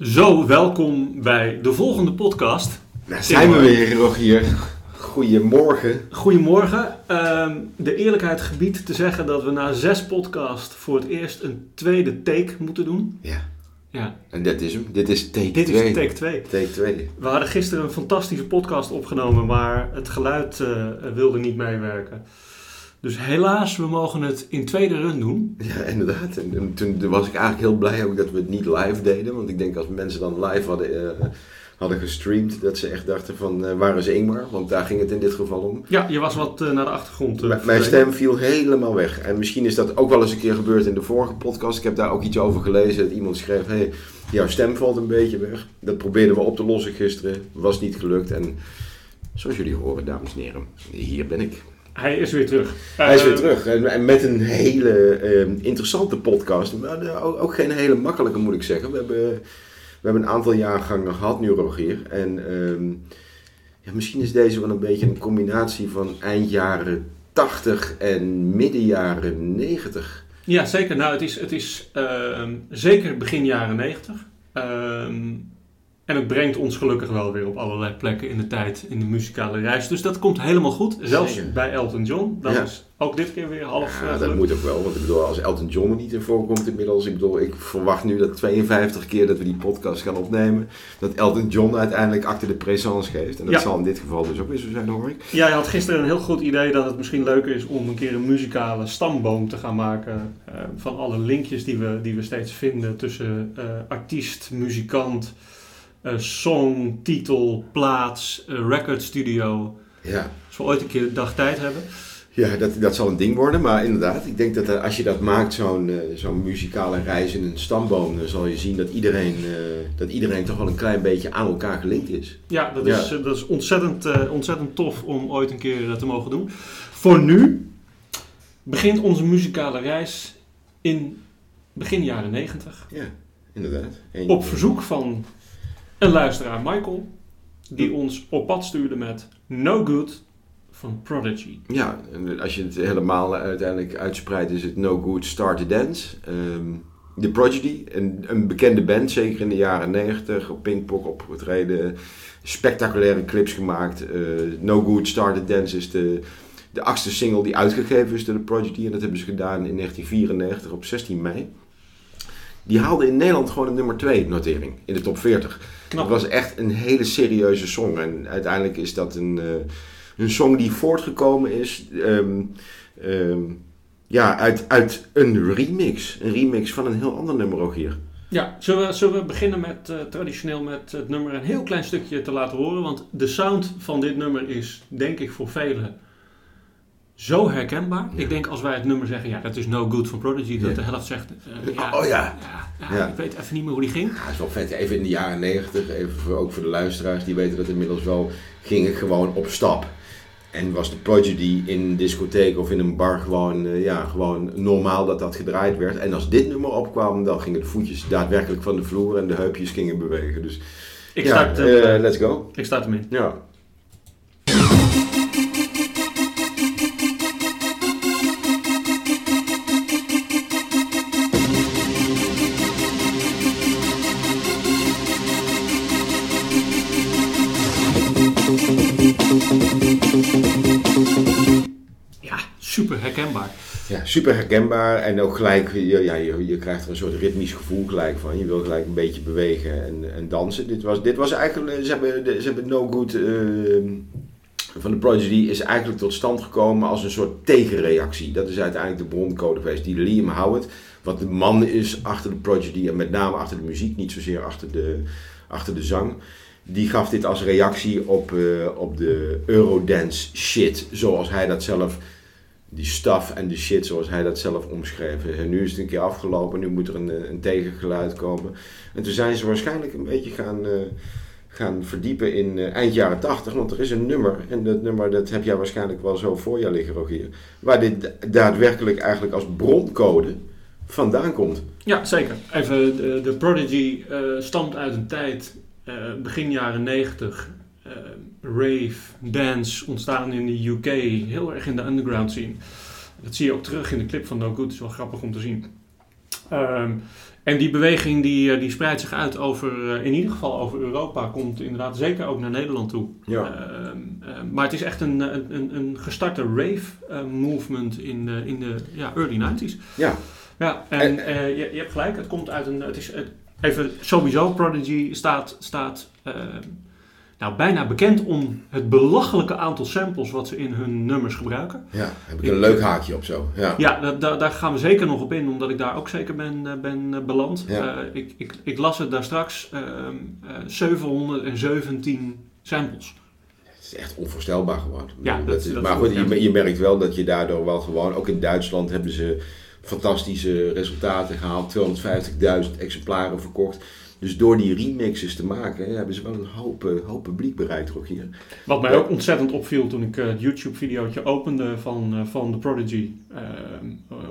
Zo, welkom bij de volgende podcast. Daar zijn we weer, Rogier. Goedemorgen. Goedemorgen. Ehm, de eerlijkheid gebiedt te zeggen dat we na zes podcasts voor het eerst een tweede take moeten doen. Ja, Ja, en dat is hem. Dit is take dit 2. is take 2. Take 2. We hadden gisteren een fantastische podcast opgenomen, maar het geluid eh, wilde niet meewerken. Dus helaas, we mogen het in tweede run doen. Ja, inderdaad. En, en toen was ik eigenlijk heel blij ook dat we het niet live deden. Want ik denk als mensen dan live hadden, eh, hadden gestreamd, dat ze echt dachten van eh, waar is Ingmar? Want daar ging het in dit geval om. Ja, je was wat eh, naar de achtergrond. M- mijn stem viel helemaal weg. En misschien is dat ook wel eens een keer gebeurd in de vorige podcast. Ik heb daar ook iets over gelezen. Dat iemand schreef, hey, jouw stem valt een beetje weg. Dat probeerden we op te lossen gisteren. Was niet gelukt. En zoals jullie horen, dames en heren, hier ben ik. Hij is weer terug. Hij is weer Eh, terug. En, met een hele eh, interessante podcast. Maar ook, ook geen hele makkelijke, moet ik zeggen. We hebben, we hebben een aantal jaargangen gehad nu, Rogier. En ehm, ja, misschien is deze wel een beetje een combinatie van eind jaren 80 en midden jaren 90. Ja, zeker. Nou, het is, het is ehm, zeker begin jaren 90. En het brengt ons gelukkig wel weer op allerlei plekken in de tijd in de muzikale reis. Dus dat komt helemaal goed. Zelfs Zeker. bij Elton John. Dat Ja. is ook dit keer weer half Ja, eh, dat moet ook wel. Want ik bedoel, als Elton John er niet in voorkomt inmiddels. Ik bedoel, ik verwacht nu dat 52 keer dat we die podcast gaan opnemen. Dat Elton John uiteindelijk acte de présence geeft. En dat Ja. zal in dit geval dus ook weer zo zijn, hoor ik. Jij had gisteren een heel goed idee dat het misschien leuker is om een keer een muzikale stamboom te gaan maken. eh, van alle linkjes die we, die we steeds vinden tussen eh, artiest, muzikant, eh, song, titel, plaats, record studio. Ja. Als we ooit een keer de dag tijd hebben. Ja, dat, dat zal een ding worden, maar inderdaad, ik denk dat als je dat maakt, zo'n eh, zo'n muzikale reis in een stamboom, dan zal je zien dat iedereen, eh, dat iedereen toch wel een klein beetje aan elkaar gelinkt is. Ja, dat is, eh, dat is ontzettend, ontzettend tof om ooit een keer te mogen doen. Voor nu begint onze muzikale reis in begin jaren 90. Ja, inderdaad. En- Op verzoek van een luisteraar, Michael, die ons op pad stuurde met No Good van Prodigy. Ja, en als je het helemaal eh, uiteindelijk uitspreidt, is het No Good Start to Dance. Ehm The Prodigy, een, een bekende band, zeker in de jaren 90, op Pinkpop opgetreden, spectaculaire clips gemaakt. Eh, no Good Start to Dance is de, de achtste single die uitgegeven is door The Prodigy en dat hebben ze gedaan in 1994 op 16 mei. Die haalde in Nederland gewoon een nummer 2 notering in de top 40. Knap. Het was echt een hele serieuze song. En uiteindelijk is dat een, eh, een song die voortgekomen is ehm, ehm, ja, uit, uit een remix. Een remix van een heel ander nummer ook hier. Ja, zullen we, zullen we beginnen met eh, traditioneel met het nummer een heel klein stukje te laten horen? Want de sound van dit nummer is, denk ik, voor velen zo herkenbaar. Ja. Ik denk als wij het nummer zeggen, ja, dat is No Good van Prodigy, dat Ja. de helft zegt, eh, ja, Oh ja. ja, ja, Ja. ik weet even niet meer hoe die ging. Ja, dat is wel vet. Even in de jaren 90, even voor, ook voor de luisteraars, die weten dat inmiddels wel, ging ik gewoon op stap. En was de Prodigy in een discotheek of in een bar gewoon, eh, ja, gewoon normaal dat dat gedraaid werd. En als dit nummer opkwam, dan gingen de voetjes daadwerkelijk van de vloer en de heupjes gingen bewegen. Dus Ik ja, start, eh, let's go. ik start. Ja. Ja, herkenbaar. Ja, super herkenbaar en ook gelijk, je, ja, je, je krijgt er een soort ritmisch gevoel gelijk van. Je wil gelijk een beetje bewegen en, en dansen. Dit was, dit was eigenlijk, ze hebben, ze hebben No Good eh, van de Prodigy is eigenlijk tot stand gekomen als een soort tegenreactie. Dat is uiteindelijk de broncode geweest. Die Liam Howard, wat de man is achter de Prodigy en met name achter de muziek, niet zozeer achter de, achter de zang. Die gaf dit als reactie op, eh, op de Eurodance shit, zoals hij dat zelf die stuff en de shit zoals hij dat zelf omschreef. En nu is het een keer afgelopen, nu moet er een, een tegengeluid komen. En toen zijn ze waarschijnlijk een beetje gaan, eh, gaan verdiepen in eh, eind jaren 80, want er is een nummer, en dat nummer dat heb jij waarschijnlijk wel zo voor je liggen, Rogier, waar dit daadwerkelijk eigenlijk als broncode vandaan komt. Ja, zeker. Even, de, de Prodigy eh, stamt uit een tijd, eh, begin jaren 90. Eh, rave, dance, ontstaan in de UK, heel erg in de underground scene. Dat zie je ook terug in de clip van No Good, is wel grappig om te zien. Ehm, En die beweging die, die spreidt zich uit over, in ieder geval over Europa, komt inderdaad zeker ook naar Nederland toe. Ja. Ehm, maar het is echt een, een, een gestarte rave movement in de, in de ja, early 90s. Ja. Ja, en, je, je, hebt gelijk, het komt uit een. Het is, even sowieso, Prodigy staat, staat nou, bijna bekend om het belachelijke aantal samples wat ze in hun nummers gebruiken. Ja, heb ik een leuk haakje op zo. Ja, ja daar gaan we zeker nog op in, omdat ik daar ook zeker ben, eh, ben eh, beland. Ja. Uh, ik, ik, ik, las het daar straks, uh, uh, 717 samples. Het is echt onvoorstelbaar geworden. Ja, dat, dat is, dat maar goed, je, je merkt wel dat je daardoor wel gewoon, ook in Duitsland hebben ze fantastische resultaten gehaald. 250.000 exemplaren verkocht. Dus door die remixes te maken hebben ze wel een hoop, eh, hoop publiek bereikt ook hier. Wat mij ook ontzettend opviel toen ik eh, het YouTube-videootje opende van, uh, van The Prodigy,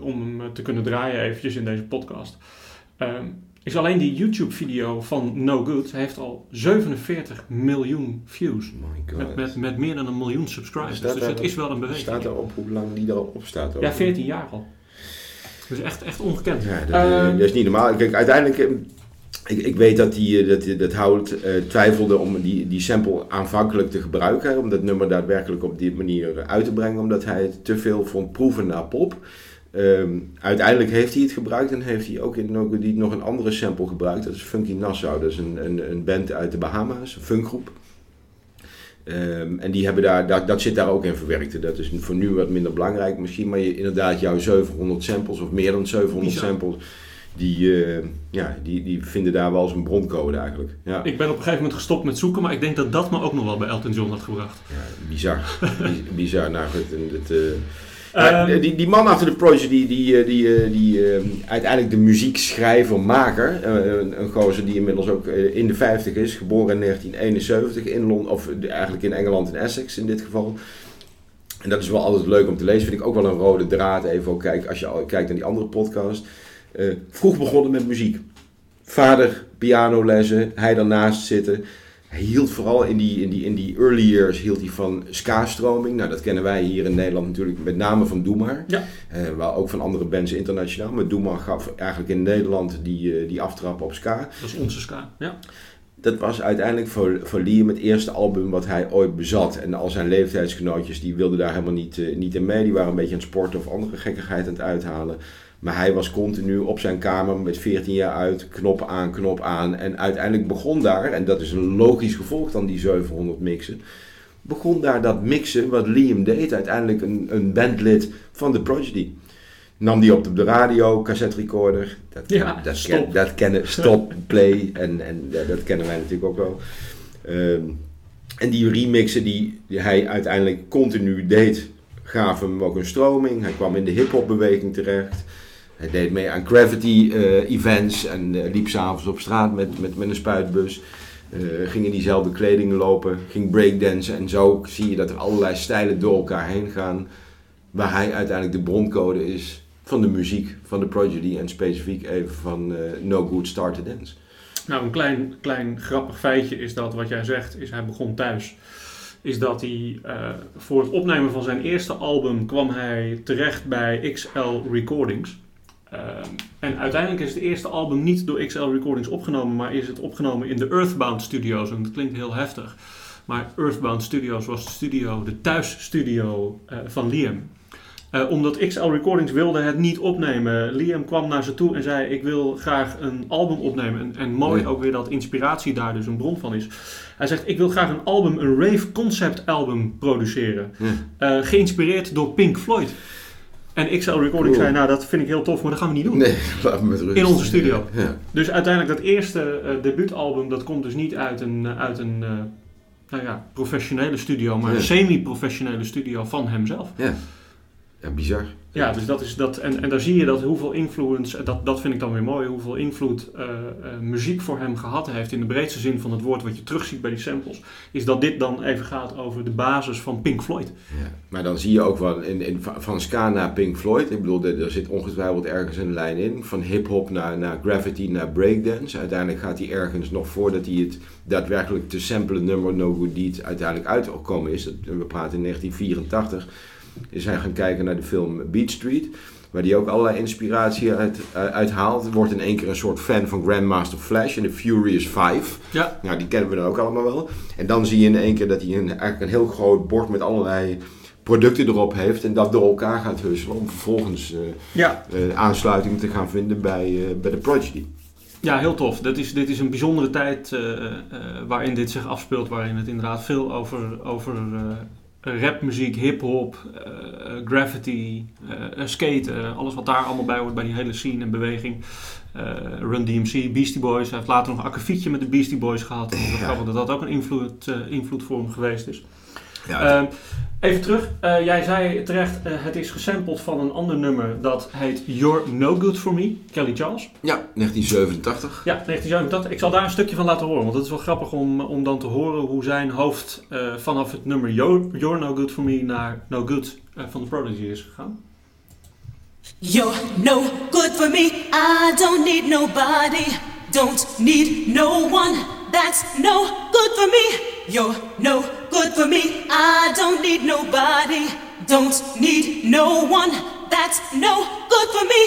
om hem te kunnen draaien eventjes in deze podcast, is alleen die YouTube-video van No Good heeft al 47 miljoen views. Met, met, met, meer dan een miljoen subscribers. Dus het is wel een beweging. Staat erop hoe lang die erop staat? Ook? Ja, 14 jaar al. Dus echt, echt ongekend. Ja, dat, dat is niet normaal. Kijk, uiteindelijk ik, ik, weet dat, die, dat, dat Hout uh, twijfelde om die, die sample aanvankelijk te gebruiken. Om dat nummer daadwerkelijk op die manier uit te brengen. Omdat hij het te veel vond proeven naar pop. Um, uiteindelijk heeft hij het gebruikt en heeft hij ook in No Good Deed nog een andere sample gebruikt. Dat is Funky Nassau. Dat is een, een, een band uit de Bahama's, een funkgroep. Um, en die hebben daar, dat, dat zit daar ook in verwerkt. Dat is voor nu wat minder belangrijk misschien. Maar je, inderdaad, jouw 700 samples of meer dan 700 Bizar. samples die, uh, ja, die, die vinden daar wel eens een broncode eigenlijk. Ja. Ik ben op een gegeven moment gestopt met zoeken, maar ik denk dat dat me ook nog wel bij Elton John had gebracht. Ja, bizar. bizar. Nou goed, uh, maar um, die, die man achter de project, die, die, die, die uh, uiteindelijk de muziekschrijver, maker, een, een gozer die inmiddels ook in de 50 is, geboren in 1971 in Londen, of eigenlijk in Engeland in Essex in dit geval. En dat is wel altijd leuk om te lezen, vind ik ook wel een rode draad. Even ook kijk, als je kijkt naar die andere podcast. Uh, vroeg begonnen met muziek. Vader pianolessen, hij daarnaast zitten. Hij hield vooral in die, in die, in die early years hield hij van ska-stroming. Nou, dat kennen wij hier in Nederland natuurlijk met name van Doe Maar. Ja. Uh, maar ook van andere bands internationaal. Maar Doe Maar gaf eigenlijk in Nederland die, uh, die aftrap op ska. Dat is onze ska, ja. Dat was uiteindelijk voor, voor Liam het eerste album wat hij ooit bezat. En al zijn leeftijdsgenootjes die wilden daar helemaal niet, uh, niet in mee. Die waren een beetje aan het sporten of andere gekkigheid aan het uithalen. Maar hij was continu op zijn kamer met 14 jaar uit, knop aan, knop aan. En uiteindelijk begon daar, en dat is een logisch gevolg dan die 700 mixen, begon daar dat mixen wat Liam deed. Uiteindelijk een, een bandlid van The Prodigy. Nam die op de radio, cassette recorder. Dat, ja, dat, stop. Ken, dat kennen, stop, play. En, en dat kennen wij natuurlijk ook wel. Um, en die remixen die, die hij uiteindelijk continu deed, gaven hem ook een stroming. Hij kwam in de hip-hop beweging terecht. Hij deed mee aan gravity uh, events en uh, liep s'avonds op straat met, met, met een spuitbus. Uh, ging in diezelfde kleding lopen, ging breakdansen en zo zie je dat er allerlei stijlen door elkaar heen gaan. Waar hij uiteindelijk de broncode is van de muziek van de Prodigy en specifiek even van No Good Start to Dance. Nou, een klein, klein grappig feitje is dat wat jij zegt, is hij begon thuis. Is dat hij voor het opnemen van zijn eerste album kwam hij terecht bij XL Recordings. Uh, en uiteindelijk is het eerste album niet door XL Recordings opgenomen, maar is het opgenomen in de Earthbound Studios. En dat klinkt heel heftig. Maar Earthbound Studios was de studio, de thuisstudio uh, van Liam. Uh, omdat XL Recordings wilde het niet opnemen. Liam kwam naar ze toe en zei: Ik wil graag een album opnemen. En, en mooi ook weer dat inspiratie daar dus een bron van is. Hij zegt: Ik wil graag een album, een rave concept album produceren. Uh, geïnspireerd door Pink Floyd. En XL Recording cool. zei, nou dat vind ik heel tof, maar dat gaan we niet doen. Nee, laat me met rust. In onze studio. Ja, ja. Dus uiteindelijk dat eerste uh, debuutalbum, dat komt dus niet uit een, uh, uit een uh, nou ja, professionele studio, maar Ja. een semi-professionele studio van hemzelf. Ja. Ja, bizar. Ja, dus dat is dat. En, en daar zie je dat hoeveel influence, dat, dat vind ik dan weer mooi, hoeveel invloed uh, uh, muziek voor hem gehad heeft in de breedste zin van het woord, wat je terugziet bij die samples. Is dat dit dan even gaat over de basis van Pink Floyd. Ja. Maar dan zie je ook wel in, in, van ska naar Pink Floyd. Ik bedoel, er, er zit ongetwijfeld ergens een lijn in. Van hip-hop naar, naar gravity naar breakdance. Uiteindelijk gaat hij ergens nog voordat hij het daadwerkelijk te samplen nummer No Good Deed uiteindelijk uitgekomen is. We praten in 1984 is hij gaan kijken naar de film Beat Street. waar hij ook allerlei inspiratie uit, uit haalt. Wordt in één keer een soort fan van Grandmaster Flash en de Furious Five. Ja. Nou, die kennen we dan ook allemaal wel. En dan zie je in één keer dat hij een, eigenlijk een heel groot bord met allerlei producten erop heeft en dat door elkaar gaat husselen om vervolgens uh, Ja. uh, aansluiting te gaan vinden bij, uh, bij de Prodigy. Ja, heel tof. Dit is, dit is een bijzondere tijd waarin dit zich afspeelt, waarin het inderdaad veel over, over rapmuziek, hip-hop, graffiti, skaten, alles wat daar allemaal bij hoort bij die hele scene en beweging. Run DMC, Beastie Boys. Hij heeft later nog een akkefietje met de Beastie Boys gehad. Ja. Grappig dat dat ook een invloed, invloed voor hem geweest is. Ja, Even terug, uh, jij zei terecht, uh, het is gesampled van een ander nummer dat heet You're No Good For Me, Kelly Charles. Ja, 1987. Ja, 1987. Ik zal daar een stukje van laten horen, want het is wel grappig om, om dan te horen hoe zijn hoofd uh, vanaf het nummer You're, You're, No Good For Me naar No Good van de Prodigy is gegaan. You're no good for me, I don't need nobody, don't need no one, that's no good for me. You're no good for me. I don't need nobody. Don't need no one. That's no good for me.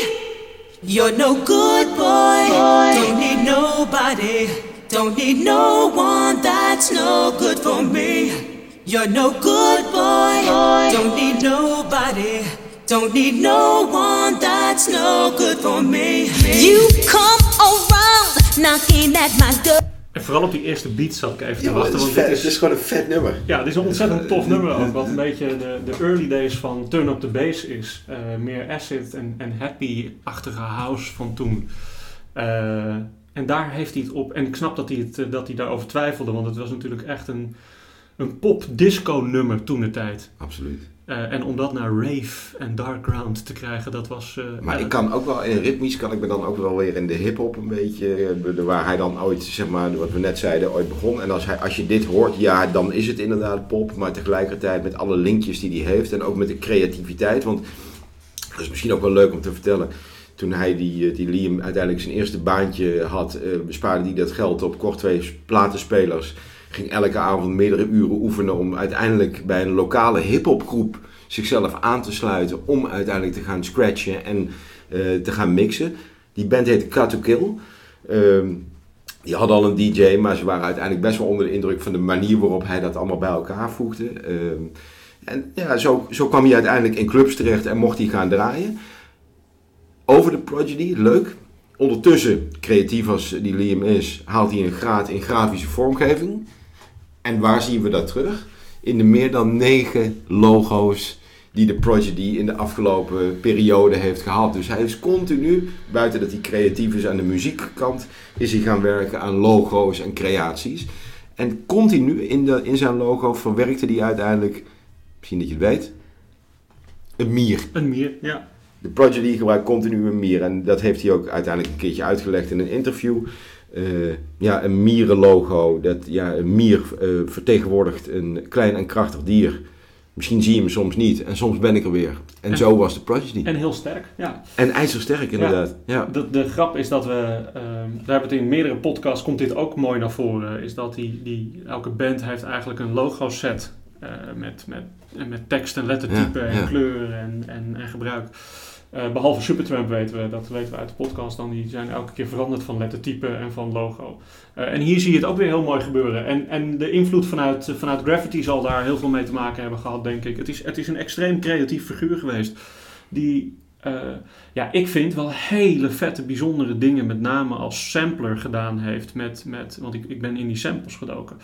You're no good boy. Don't need nobody. Don't need no one. That's no good for me. You're no good boy. Don't need nobody. Don't need no one. That's no good for me. You come around knocking at my door. En vooral op die eerste beat zat ik even Ja, te wachten. het, is want vet, dit het is gewoon een vet nummer. Ja, het is een ontzettend tof nummer ook. Wat een beetje de, de early days van Turn Up The Bass is. Uh, meer acid en, en happy-achtige house van toen. Uh, en daar heeft hij het op. En ik snap dat hij, het, dat hij daarover twijfelde. Want het was natuurlijk echt een, een pop-disco nummer toen de tijd. Absoluut. Uh, en om dat naar rave en dark ground te krijgen, dat was... Uh, Maar ik kan ook wel, in ritmisch kan ik me dan ook wel weer in de hip-hop een beetje, uh, waar hij dan ooit, zeg maar, wat we net zeiden, ooit begon. En als, hij, als je dit hoort, ja, dan is het inderdaad pop, maar tegelijkertijd met alle linkjes die hij heeft en ook met de creativiteit. Want dat is misschien ook wel leuk om te vertellen. Toen hij die, die Liam uiteindelijk zijn eerste baantje had, bespaarde hij dat geld op kort twee platenspelers. Ging elke avond meerdere uren oefenen om uiteindelijk bij een lokale hip-hopgroep zichzelf aan te sluiten om uiteindelijk te gaan scratchen en uh, te gaan mixen. Die band heette Cut to Kill. Um, die hadden al een DJ, maar ze waren uiteindelijk best wel onder de indruk van de manier waarop hij dat allemaal bij elkaar voegde. Um, en ja, zo, zo kwam hij uiteindelijk in clubs terecht en mocht hij gaan draaien. Over de Prodigy, leuk. Ondertussen, creatief als die Liam is, haalt hij een graad in grafische vormgeving. En waar zien we dat terug? In de meer dan negen logo's die de Prodigy in de afgelopen periode heeft gehad. Dus hij is continu, buiten dat hij creatief is aan de muziekkant, is hij gaan werken aan logo's en creaties. En continu in, de, in zijn logo verwerkte hij uiteindelijk, misschien dat je het weet, een mier. Een mier, ja. De Prodigy gebruikt continu een mier en dat heeft hij ook uiteindelijk een keertje uitgelegd in een interview. Uh, ja, een mierenlogo, dat, ja, een mier uh, vertegenwoordigt een klein en krachtig dier. Misschien zie je hem soms niet en soms ben ik er weer. En, en zo was de Prodigy. En heel sterk, ja. En ijzersterk inderdaad. Ja. ja. De, de grap is dat we, uh, daar hebben het in meerdere podcasts, komt dit ook mooi naar voren, is dat die, die, elke band heeft eigenlijk een logo set met, met, met tekst en lettertype ja, en kleuren en, en, en gebruik. Uh, behalve Supertramp weten we, dat weten we uit de podcast dan, die zijn elke keer veranderd van lettertype en van logo. Uh, en hier zie je het ook weer heel mooi gebeuren. En, en de invloed vanuit, vanuit Graffiti zal daar heel veel mee te maken hebben gehad, denk ik. Het is, het is een extreem creatief figuur geweest, die, ja, ik vind wel hele vette, bijzondere dingen, met name als sampler gedaan heeft, met, met, want ik, ik ben in die samples gedoken.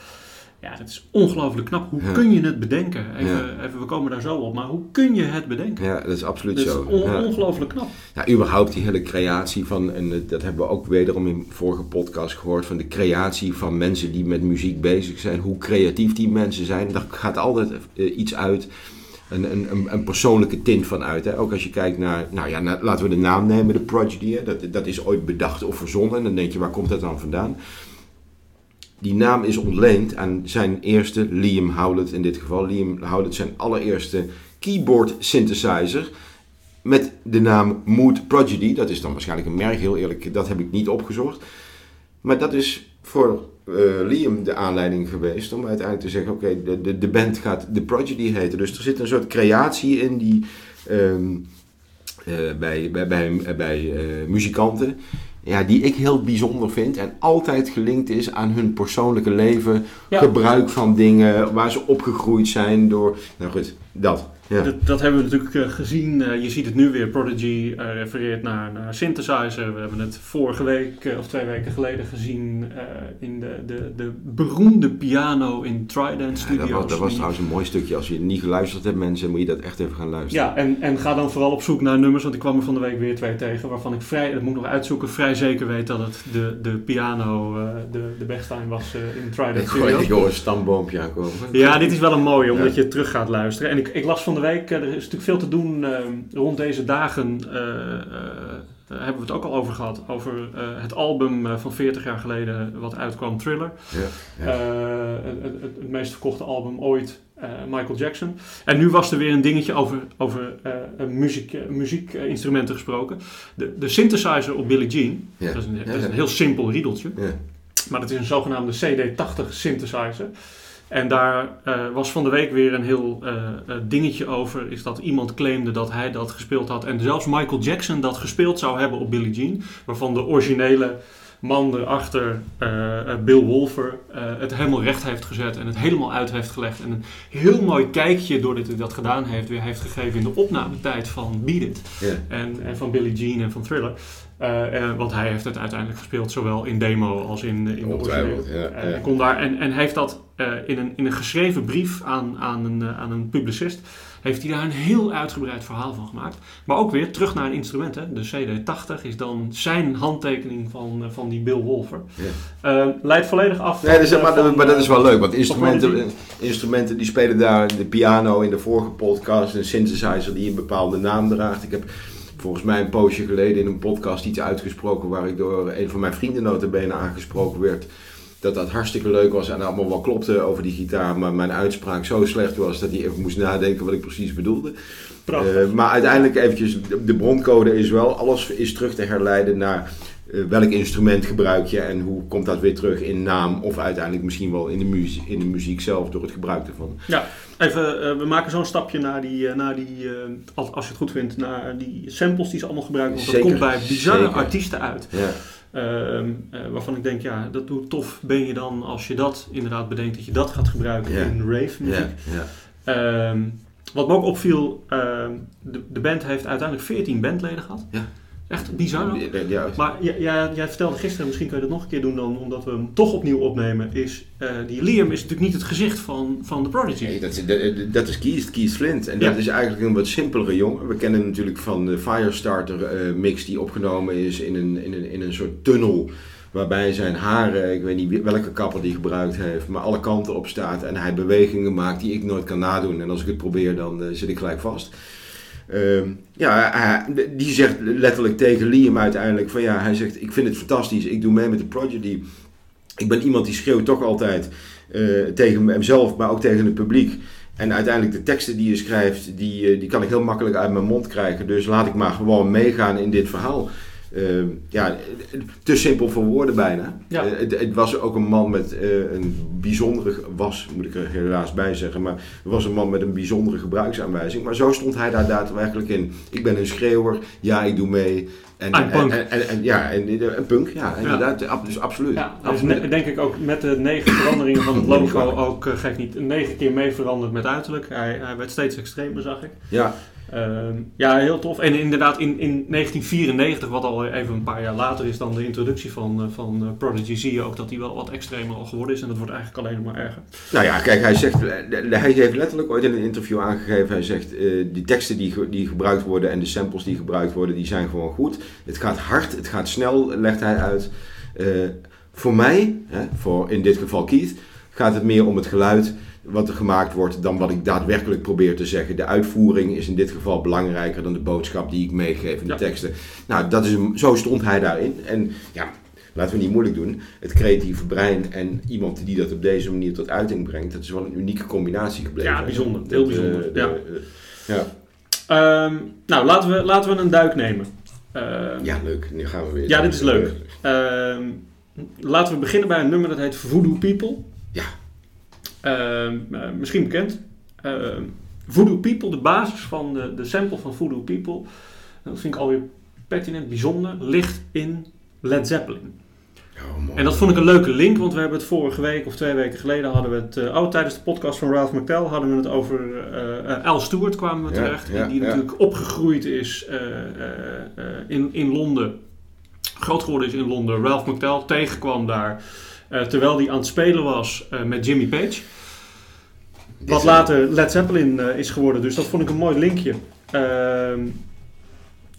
Ja, dat is ongelooflijk knap. Hoe ja. kun je het bedenken? Even, ja. even, we komen daar zo op, maar hoe kun je het bedenken? Ja, dat is absoluut dat zo. is on ja. ongelooflijk knap. Ja, überhaupt die hele creatie van, en dat hebben we ook wederom in vorige podcast gehoord, van de creatie van mensen die met muziek bezig zijn. Hoe creatief die mensen zijn. Daar gaat altijd uh, iets uit. Een, een, een, persoonlijke tint van uit. Hè? Ook als je kijkt naar, nou ja, naar, laten we de naam nemen, de Prodigy. Hè? Dat, dat is ooit bedacht of verzonnen. En dan denk je, waar komt dat dan vandaan? Die naam is ontleend aan zijn eerste, Liam Howlett in dit geval. Liam Howlett zijn allereerste keyboard synthesizer met de naam Mood Prodigy. Dat is dan waarschijnlijk een merk, heel eerlijk, dat heb ik niet opgezocht. Maar dat is voor uh, Liam de aanleiding geweest om uiteindelijk te zeggen, oké, de, de, de band gaat The Prodigy heten. Dus er zit een soort creatie in die... Um, eh, bij, bij, bij, bij eh, muzikanten. Ja, die ik heel bijzonder vind en altijd gelinkt is aan hun persoonlijke leven, Ja. gebruik van dingen, waar ze opgegroeid zijn door. Nou goed, dat. Ja. Dat, dat hebben we natuurlijk eh, gezien. Eh, je ziet het nu weer. Prodigy eh, refereert naar, naar synthesizer. We hebben het vorige week of twee weken geleden gezien in de, de, de beroemde piano in Trident Ja, Studios. dat, was, dat was trouwens een mooi stukje. Als je het niet geluisterd hebt, mensen, moet je dat echt even gaan luisteren. Ja, en, en ga dan vooral op zoek naar nummers, want ik kwam er van de week weer twee tegen, waarvan ik vrij, dat moet ik nog uitzoeken, vrij zeker weet dat het de, de piano, de, de Bechstein was in Trident Ik gooi ik Studios. hoor een stamboompje aankomen. Ja, dit is wel een mooie, omdat Ja. je terug gaat luisteren. En ik, ik las van de week, eh, er is natuurlijk veel te doen eh, rond deze dagen. eh, eh, daar hebben we het ook al over gehad. Over het album van 40 jaar geleden wat uitkwam, Thriller. Ja, ja. Het, het, het meest verkochte album ooit, Michael Jackson. En nu was er weer een dingetje over, over muziek, muziekinstrumenten gesproken. De, de synthesizer op Billie Jean, Ja. dat, is een, dat is een heel simpel riedeltje. Ja. Maar dat is een zogenaamde CD80 synthesizer. En daar eh, was van de week weer een heel eh, eh, dingetje over. Is dat iemand claimde dat hij dat gespeeld had. En zelfs Michael Jackson dat gespeeld zou hebben op Billie Jean. Waarvan de originele man erachter, eh, Bill Wolfer, het helemaal recht heeft gezet. En het helemaal uit heeft gelegd. En een heel mooi kijkje, doordat hij dat gedaan heeft, weer heeft gegeven in de opnametijd van Beat It. En van Billie Jean en van Thriller. Eh, eh, want hij heeft het uiteindelijk gespeeld, zowel in demo als in, in de originele. Ja, En, ja. hij kon daar, en, en heeft dat eh, in, een, in een geschreven brief aan, aan, een, eh, aan een publicist, heeft hij daar een heel uitgebreid verhaal van gemaakt. Maar ook weer terug naar een instrument. Hè. De CD80 is dan zijn handtekening van, eh, van die Bill Wolfer. Ja. Eh, leidt volledig af Nee, dat is, van, maar, eh, van, maar dat is wel leuk, want instrumenten, instrumenten die spelen daar de piano in de vorige podcast, een synthesizer die een bepaalde naam draagt. Ik heb volgens mij een poosje geleden in een podcast iets uitgesproken waar ik door een van mijn vrienden notabene aangesproken werd. Dat dat hartstikke leuk was en allemaal wel klopte over die gitaar, maar mijn uitspraak zo slecht was dat hij even moest nadenken wat ik precies bedoelde. Prachtig. Eh, maar uiteindelijk eventjes, de, de broncode is wel, alles is terug te herleiden naar eh, welk instrument gebruik je en hoe komt dat weer terug in naam of uiteindelijk misschien wel in de muziek, in de muziek zelf door het gebruik ervan. Even, eh, we maken zo'n stapje naar die, eh, naar die eh, als, als je het goed vindt, naar die samples die ze allemaal gebruiken. Want dat Zeker, komt bij bizarre zeker. artiesten uit. Ja, Ehm, eh, waarvan ik denk, ja, dat, hoe tof ben je dan als je dat inderdaad bedenkt, dat je dat gaat gebruiken Ja. in rave muziek. ja, ja. Ehm, wat me ook opviel, ehm, de, de band heeft uiteindelijk 14 bandleden gehad. Ja. Echt bizar. Ja, Maar jij, jij, jij vertelde gisteren, misschien kun je dat nog een keer doen dan, omdat we hem toch opnieuw opnemen, is eh, die Liam is natuurlijk niet het gezicht van, van de Prodigy. Nee, dat, is- dat, dat is Keith, Keith Flint. En Ja. dat is eigenlijk een wat simpelere jongen. We kennen hem natuurlijk van de Firestarter eh, mix die opgenomen is in een, in, een, in een soort tunnel. Waarbij zijn haren, ik weet niet welke kapper die gebruikt heeft, maar alle kanten op staat. En hij bewegingen maakt die ik nooit kan nadoen. En als ik het probeer, dan eh, zit ik gelijk vast. Ehm, ja, die zegt letterlijk tegen Liam uiteindelijk van ja, hij zegt ik vind het fantastisch, ik doe mee met de Prodigy. Ik ben iemand die schreeuwt toch altijd eh, tegen hemzelf, maar ook tegen het publiek. En uiteindelijk de teksten die je schrijft, die, eh, die kan ik heel makkelijk uit mijn mond krijgen. Dus laat ik maar gewoon meegaan in dit verhaal. Ehm, ja, te simpel voor woorden bijna. Ja. Eh, het, het was ook een man met eh, een bijzondere, was moet ik er helaas bij zeggen, maar het was een man met een bijzondere gebruiksaanwijzing. Maar zo stond hij daar daadwerkelijk in. Ik ben een schreeuwer, ja ik doe mee. En, Ah, een punk. En, en, en- ja, en, een punk, ja, inderdaad, dus absoluut. Ja, dus absoluut. ne- denk ik ook met de negen veranderingen van het logo ook, eh, gek niet, negen keer mee veranderd met uiterlijk. Hij, hij werd steeds extremer, zag ik. ja, Ehm, ja, heel tof. En inderdaad, in, in 1994, wat al even een paar jaar later is dan de introductie van, eh, van eh, Prodigy, zie je ook dat hij wel wat extremer al geworden is. En dat wordt eigenlijk alleen maar erger. Nou ja, kijk, hij, zegt, hij heeft letterlijk ooit in een interview aangegeven, hij zegt, eh, die teksten die, die gebruikt worden en de samples die gebruikt worden, die zijn gewoon goed. Het gaat hard, het gaat snel, legt hij uit. Eh, voor mij, hè, voor in dit geval Keith, gaat het meer om het geluid wat er gemaakt wordt dan wat ik daadwerkelijk probeer te zeggen. De uitvoering is in dit geval belangrijker dan de boodschap die ik meegeef in de Ja. teksten. Nou, dat is zo stond hij daarin. En ja, laten we niet moeilijk doen. Het creatieve brein en iemand die dat op deze manier tot uiting brengt, dat is wel een unieke combinatie gebleven. Ja, bijzonder. Heel eh, bijzonder, de- ja. ja. Ehm, nou, laten we, laten we een duik nemen. Ehm, Ja, leuk. Nu gaan we weer. Ja, dit is leuk. Ehm, laten we beginnen bij een nummer dat heet Voodoo People. Ja. Ehm, eh, misschien bekend. Ehm, Voodoo People, de basis van de, de sample van Voodoo People. dat vind ik alweer pertinent, bijzonder, ligt in Led Zeppelin. Oh. En dat vond ik een leuke link, want we hebben het vorige week of twee weken geleden hadden we het, eh, oh tijdens de podcast van Ralph McTell hadden we het over eh, Al Stewart kwamen we terecht, ja, die ja. natuurlijk opgegroeid is in, in Londen, groot geworden is in Londen. Ralph McTell tegenkwam daar, terwijl hij aan het spelen was eh, met Jimmy Page. Wat later Led Zeppelin eh, is geworden, dus dat vond ik een mooi linkje. Ehm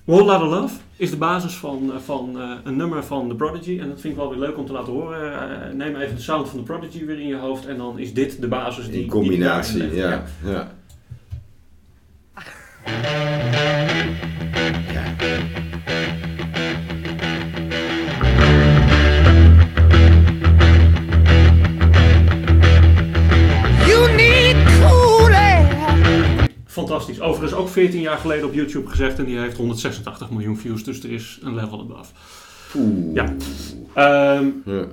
Whole Lotta Love is de basis van, eh, van eh, een nummer van The Prodigy. En dat vind ik wel weer leuk om te laten horen. Eh, neem even de sound van The Prodigy weer in je hoofd. En dan is dit de basis die In die combinatie, die ja. Ja. 14 jaar geleden op YouTube gezegd. En die heeft 186 miljoen views. Dus er is een level above. Oeh. Ja. Ehm, Ja.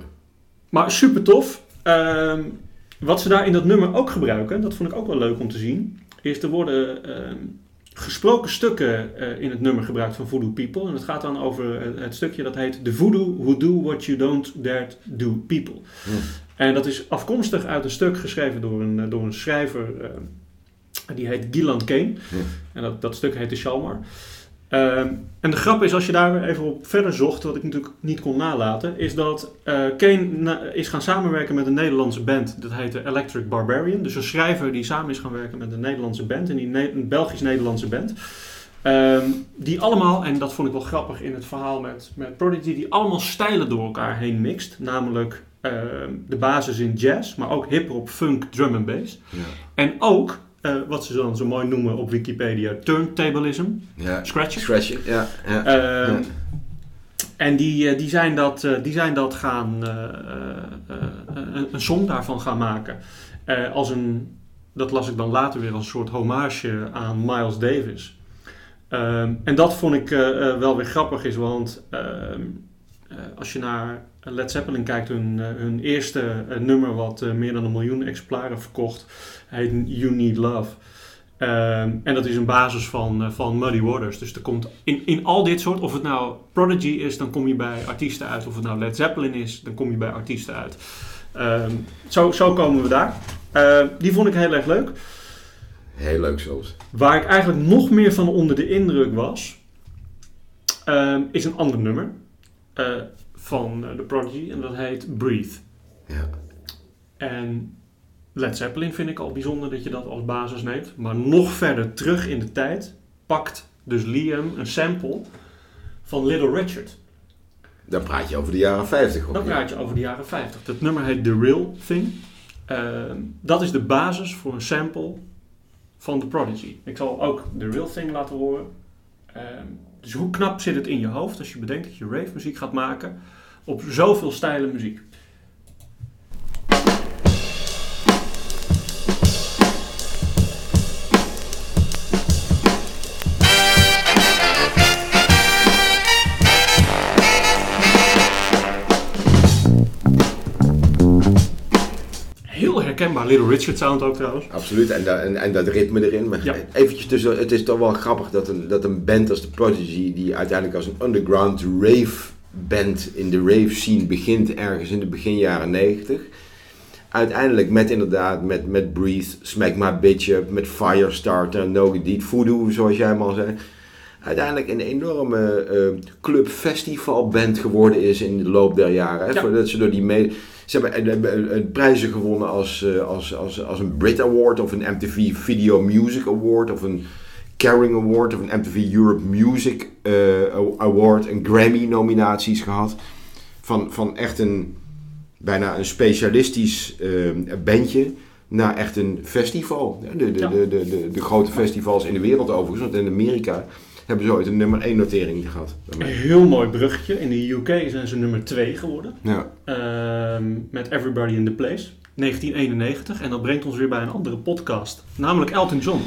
Maar super tof. Ehm, wat ze daar in dat nummer ook gebruiken, dat vond ik ook wel leuk om te zien, is er worden ehm, gesproken stukken eh, in het nummer gebruikt van Voodoo People. En het gaat dan over het, het stukje dat heet The Voodoo Who Do What You Don't Dare Do People. Hm. En dat is afkomstig uit een stuk geschreven door een, eh, door een schrijver, eh, die heet Gillan Kane. En dat, dat stuk heette Shalmar. Ehm, en de grap is, als je daar even op verder zocht, wat ik natuurlijk niet kon nalaten, is dat eh, Kane is gaan samenwerken met een Nederlandse band. Dat heette Electric Barbarian. Dus een schrijver die samen is gaan werken met een Nederlandse band, en die Ne- een Belgisch-Nederlandse band. Ehm, die allemaal, en dat vond ik wel grappig in het verhaal met, met Prodigy, die allemaal stijlen door elkaar heen mixt. Namelijk ehm, de basis in jazz, maar ook hip-hop, funk, drum en bass. Ja. En ook, eh, wat ze dan zo mooi noemen op Wikipedia, turntablism, Ja. scratching. Ja. ja. Ehm, Ja. En die, eh, die, zijn dat, eh, die zijn dat gaan, een, een song daarvan gaan maken. Als een, dat las ik dan later weer als een soort hommage aan Miles Davis. Ehm, en dat vond ik wel weer grappig is, want ehm, eh, als je naar Led Zeppelin kijkt, hun, eh, hun eerste eh, nummer wat eh, meer dan een miljoen exemplaren verkocht, heet You Need Love. Ehm, en dat is een basis van, van Muddy Waters. Dus er komt in, in al dit soort, of het nou Prodigy is, dan kom je bij artiesten uit. Of het nou Led Zeppelin is, dan kom je bij artiesten uit. Ehm, zo, zo komen we daar. Ehm, die vond ik heel erg leuk. Heel leuk soms. Waar ik eigenlijk nog meer van onder de indruk was, is een ander nummer van eh, The Prodigy. En dat heet Breathe. Ja. En Led Zeppelin vind ik al bijzonder dat je dat als basis neemt. Maar nog verder terug in de tijd pakt dus Liam een sample van Little Richard. Dan praat je over de jaren 50. hoor. Dan praat je over de jaren 50. Dat nummer heet The Real Thing. Ehm, dat is de basis voor een sample van The Prodigy. Ik zal ook The Real Thing laten horen. Ehm, dus hoe knap zit het in je hoofd als je bedenkt dat je rave muziek gaat maken op zoveel stijle muziek? Herkenbaar Little Richard sound ook trouwens. Absoluut, en, da- en, en dat ritme erin. Maar Ja. eventjes tussen, het is toch wel grappig dat een, dat een band als The Prodigy, die uiteindelijk als een underground rave band in de rave scene begint ergens in de begin jaren 90. Uiteindelijk met inderdaad, met, met Breathe, Smack My Bitch Up, met Firestarter, No Deed, Voodoo, zoals jij maar al zei. Uiteindelijk een enorme eh club festivalband geworden is in de loop der jaren. Hè, Ja. Voordat ze door die mee, ze hebben, eh, hebben, eh, prijzen gewonnen als, eh, als, als, als een Brit Award of een MTV Video Music Award of een Caring Award of een MTV Europe Music eh, Award en Grammy nominaties gehad. Van, van echt een bijna een specialistisch eh, bandje naar echt een festival. Ja, De, de, Ja. de, de, de, de grote festivals in de wereld overigens, want in Amerika hebben ze ooit een nummer 1 notering gehad. Een heel mooi bruggetje. In de UK zijn ze nummer 2 geworden. Ja. Met Everybody in the Place. 1991. En dat brengt ons weer bij een andere podcast. Namelijk Elton John.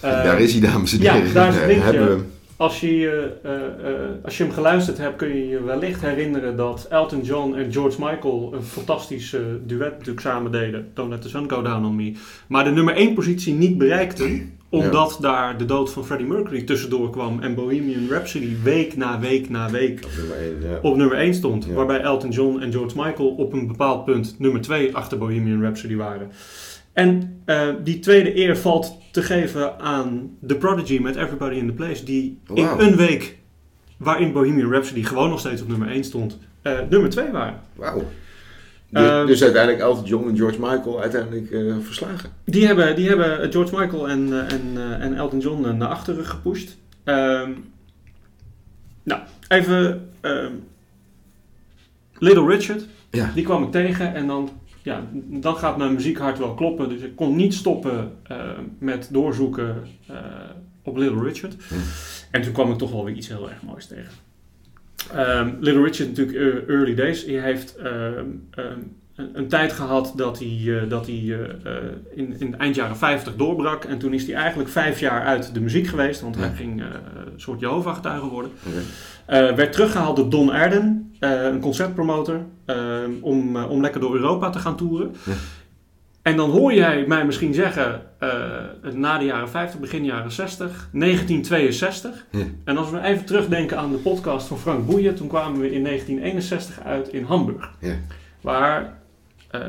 Eh, daar is hij, dames en ja, heren. daar is het linkje. hebben we hem. als je, eh, eh, als je hem geluisterd hebt, kun je je wellicht herinneren dat Elton John en George Michael een fantastisch duet natuurlijk samen deden. Don't Let the Sun Go Down on Me. Maar de nummer 1 positie niet bereikten, omdat daar de dood van Freddie Mercury tussendoor kwam en Bohemian Rhapsody week na week na week Op nummer één, ja. op nummer 1 stond. Waarbij Elton John en George Michael op een bepaald punt nummer 2 achter Bohemian Rhapsody waren. En eh, die tweede eer valt te geven aan The Prodigy met Everybody in the Place. Die Wauw. in een week waarin Bohemian Rhapsody gewoon nog steeds op nummer 1 stond, eh, nummer 2 waren. Wauw. Dus, Ehm, dus uiteindelijk Elton John en George Michael uiteindelijk eh, verslagen. Die hebben, die hebben George Michael en, eh, en, eh, en Elton John naar achteren gepusht. Ehm, nou, even ehm, Little Richard. Ja. Die kwam ik tegen en dan, ja, dan gaat mijn muziekhart wel kloppen. Dus ik kon niet stoppen met doorzoeken op Little Richard. Hm. En toen kwam ik toch wel weer iets heel erg moois tegen. Ehm, Little Richard natuurlijk early days. Hij heeft ehm, ehm, een, een tijd gehad dat hij, eh, dat hij eh, eh, in, in eind jaren 50 doorbrak. En toen is hij eigenlijk vijf jaar uit de muziek geweest. Want hij ging een soort Jehovah-getuige worden. Werd teruggehaald door Don Arden, eh, een concertpromotor, eh, om, om lekker door Europa te gaan toeren. Ja. En dan hoor jij mij misschien zeggen, eh, na de jaren 50, begin jaren 60, 1962. Ja. En als we even terugdenken aan de podcast van Frank Boeien, toen kwamen we in 1961 uit in Hamburg. Ja. Waar eh,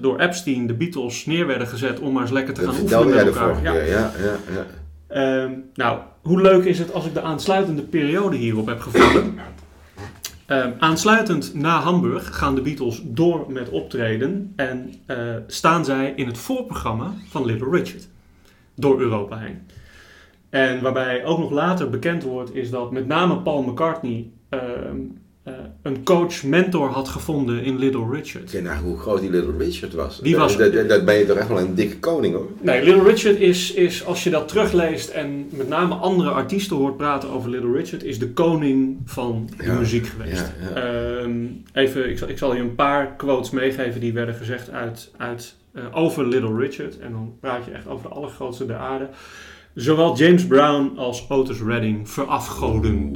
door Epstein de Beatles neer werden gezet om maar eens lekker te Dat gaan vertelde oefenen met elkaar. Ja, ja, ja. Ehm, nou, hoe leuk is het als ik de aansluitende periode hierop heb gevonden? Ehm, aansluitend na Hamburg gaan de Beatles door met optreden en eh, staan zij in het voorprogramma van Little Richard door Europa heen. En waarbij ook nog later bekend wordt is dat met name Paul McCartney eh, een coach-mentor had gevonden in Little Richard. Ken nou hoe groot die Little Richard was. Die was- Dat, dat, dat ben je toch echt wel een dikke koning hoor. Nee, Little Richard is, is, als je dat terugleest en met name andere artiesten hoort praten over Little Richard, is de koning van de Ja, muziek geweest. ja, ja. Ehm, even, ik zal, ik zal je een paar quotes meegeven die werden gezegd uit, uit, eh, over Little Richard. En dan praat je echt over de allergrootste der aarde. Zowel James Brown als Otis Redding verafgoden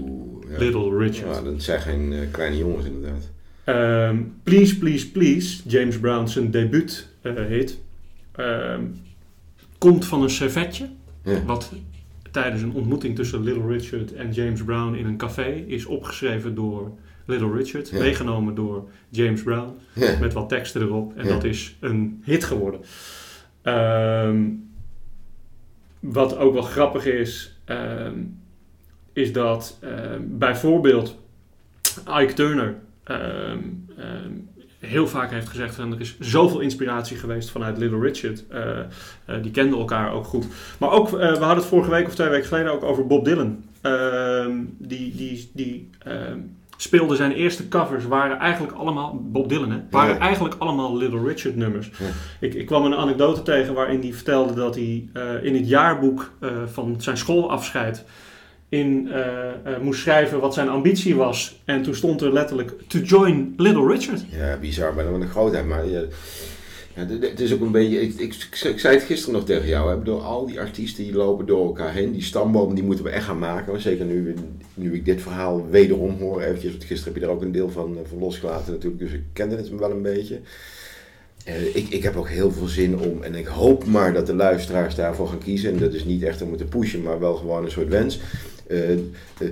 ja. Little Richard. Ja, dat zijn geen eh, kleine jongens inderdaad. Ehm, please, Please, Please, James Brown zijn debuut eh, hit, ehm, komt van een servetje. Ja. Wat tijdens een ontmoeting tussen Little Richard en James Brown in een café is opgeschreven door Little Richard, Ja. meegenomen door James Brown, Ja. met wat teksten erop. En Ja. dat is een hit geworden. Ehm, wat ook wel grappig is, is dat ehm, bijvoorbeeld Ike Turner ehm, ehm, heel vaak heeft gezegd van er is zoveel inspiratie geweest vanuit Little Richard. Eh, eh, die kenden elkaar ook goed. Maar ook, eh, we hadden het vorige week of twee weken geleden ook over Bob Dylan. Die die, die speelde zijn eerste covers, waren eigenlijk allemaal, Bob Dylan hè, waren Ja. eigenlijk allemaal Little Richard nummers. Ja. Ik, ik kwam een anekdote tegen waarin hij vertelde dat hij in het jaarboek van zijn schoolafscheid in, eh, eh, moest schrijven wat zijn ambitie was. En toen stond er letterlijk to join Little Richard. Ja, bizar, maar dan een grootheid. Maar ja, ja, het is ook een beetje. Ik, ik, zei het gisteren nog tegen jou. Hè. Bedoel, al die artiesten die lopen door elkaar heen. Die stamboom die moeten we echt gaan maken. Zeker nu, nu ik dit verhaal wederom hoor. Eventjes, want gisteren heb je er ook een deel van, eh, van losgelaten natuurlijk. Dus ik kende het wel een beetje. Ik, ik heb ook heel veel zin om. En ik hoop maar dat de luisteraars daarvoor gaan kiezen. En dat is niet echt om te pushen, maar wel gewoon een soort wens. Eh, eh,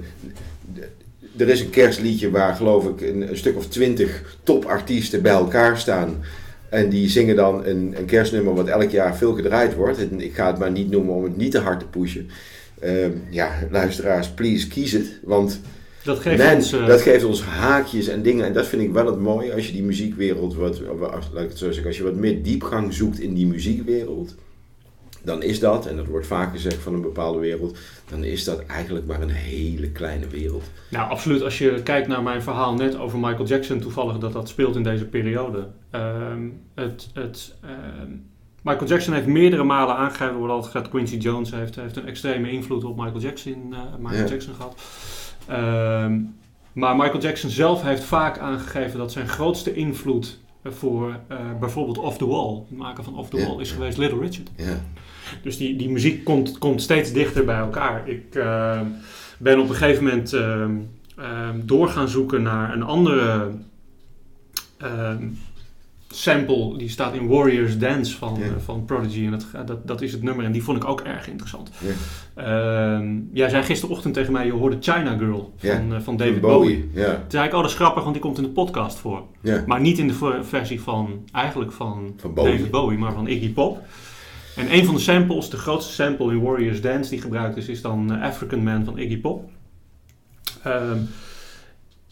er is een kerstliedje waar geloof ik een, stuk of twintig topartiesten bij elkaar staan. En die zingen dan een, een kerstnummer wat elk jaar veel gedraaid wordt. Ik ga het maar niet noemen om het niet te hard te pushen. Ehm, ja, luisteraars, please kies het. Want Dat geeft ons... eh, dat geeft ons haakjes en dingen. En dat vind ik wel het mooie als je die muziekwereld, wat, laat ik als je wat meer diepgang zoekt in die muziekwereld. Dan is dat, en dat wordt vaak gezegd van een bepaalde wereld, dan is dat eigenlijk maar een hele kleine wereld. Nou, absoluut. Als je kijkt naar mijn verhaal net over Michael Jackson, toevallig dat dat speelt in deze periode. Ehm, het, het, ehm, Michael Jackson heeft meerdere malen aangegeven, wordt altijd gezegd, Quincy Jones heeft, heeft een extreme invloed op Michael Jackson, eh, Michael Ja. Jackson gehad. Ehm, maar Michael Jackson zelf heeft vaak aangegeven dat zijn grootste invloed voor eh, bijvoorbeeld Off the Wall, het maken van Off the. Wall, is geweest Little Richard. Ja, Dus die, die muziek komt, komt steeds dichter bij elkaar. Ik, eh, Ben op een gegeven moment ehm, ehm, door gaan zoeken naar een andere ehm, sample. Die staat in Warriors Dance van, eh, van Prodigy. En dat, dat, dat is het nummer. En die vond ik ook erg interessant. Ehm, jij zei gisterochtend tegen mij, je hoorde China Girl van, eh, van David Bowie. Ja, Toen zei ik, oh dat is grappig, want die komt in de podcast voor. Maar niet in de ver- versie van, eigenlijk van, Van Bowie. David Bowie, maar van Iggy Pop. En een van de samples, de grootste sample in Warriors Dance die gebruikt is, is dan eh, African Man van Iggy Pop. Ehm,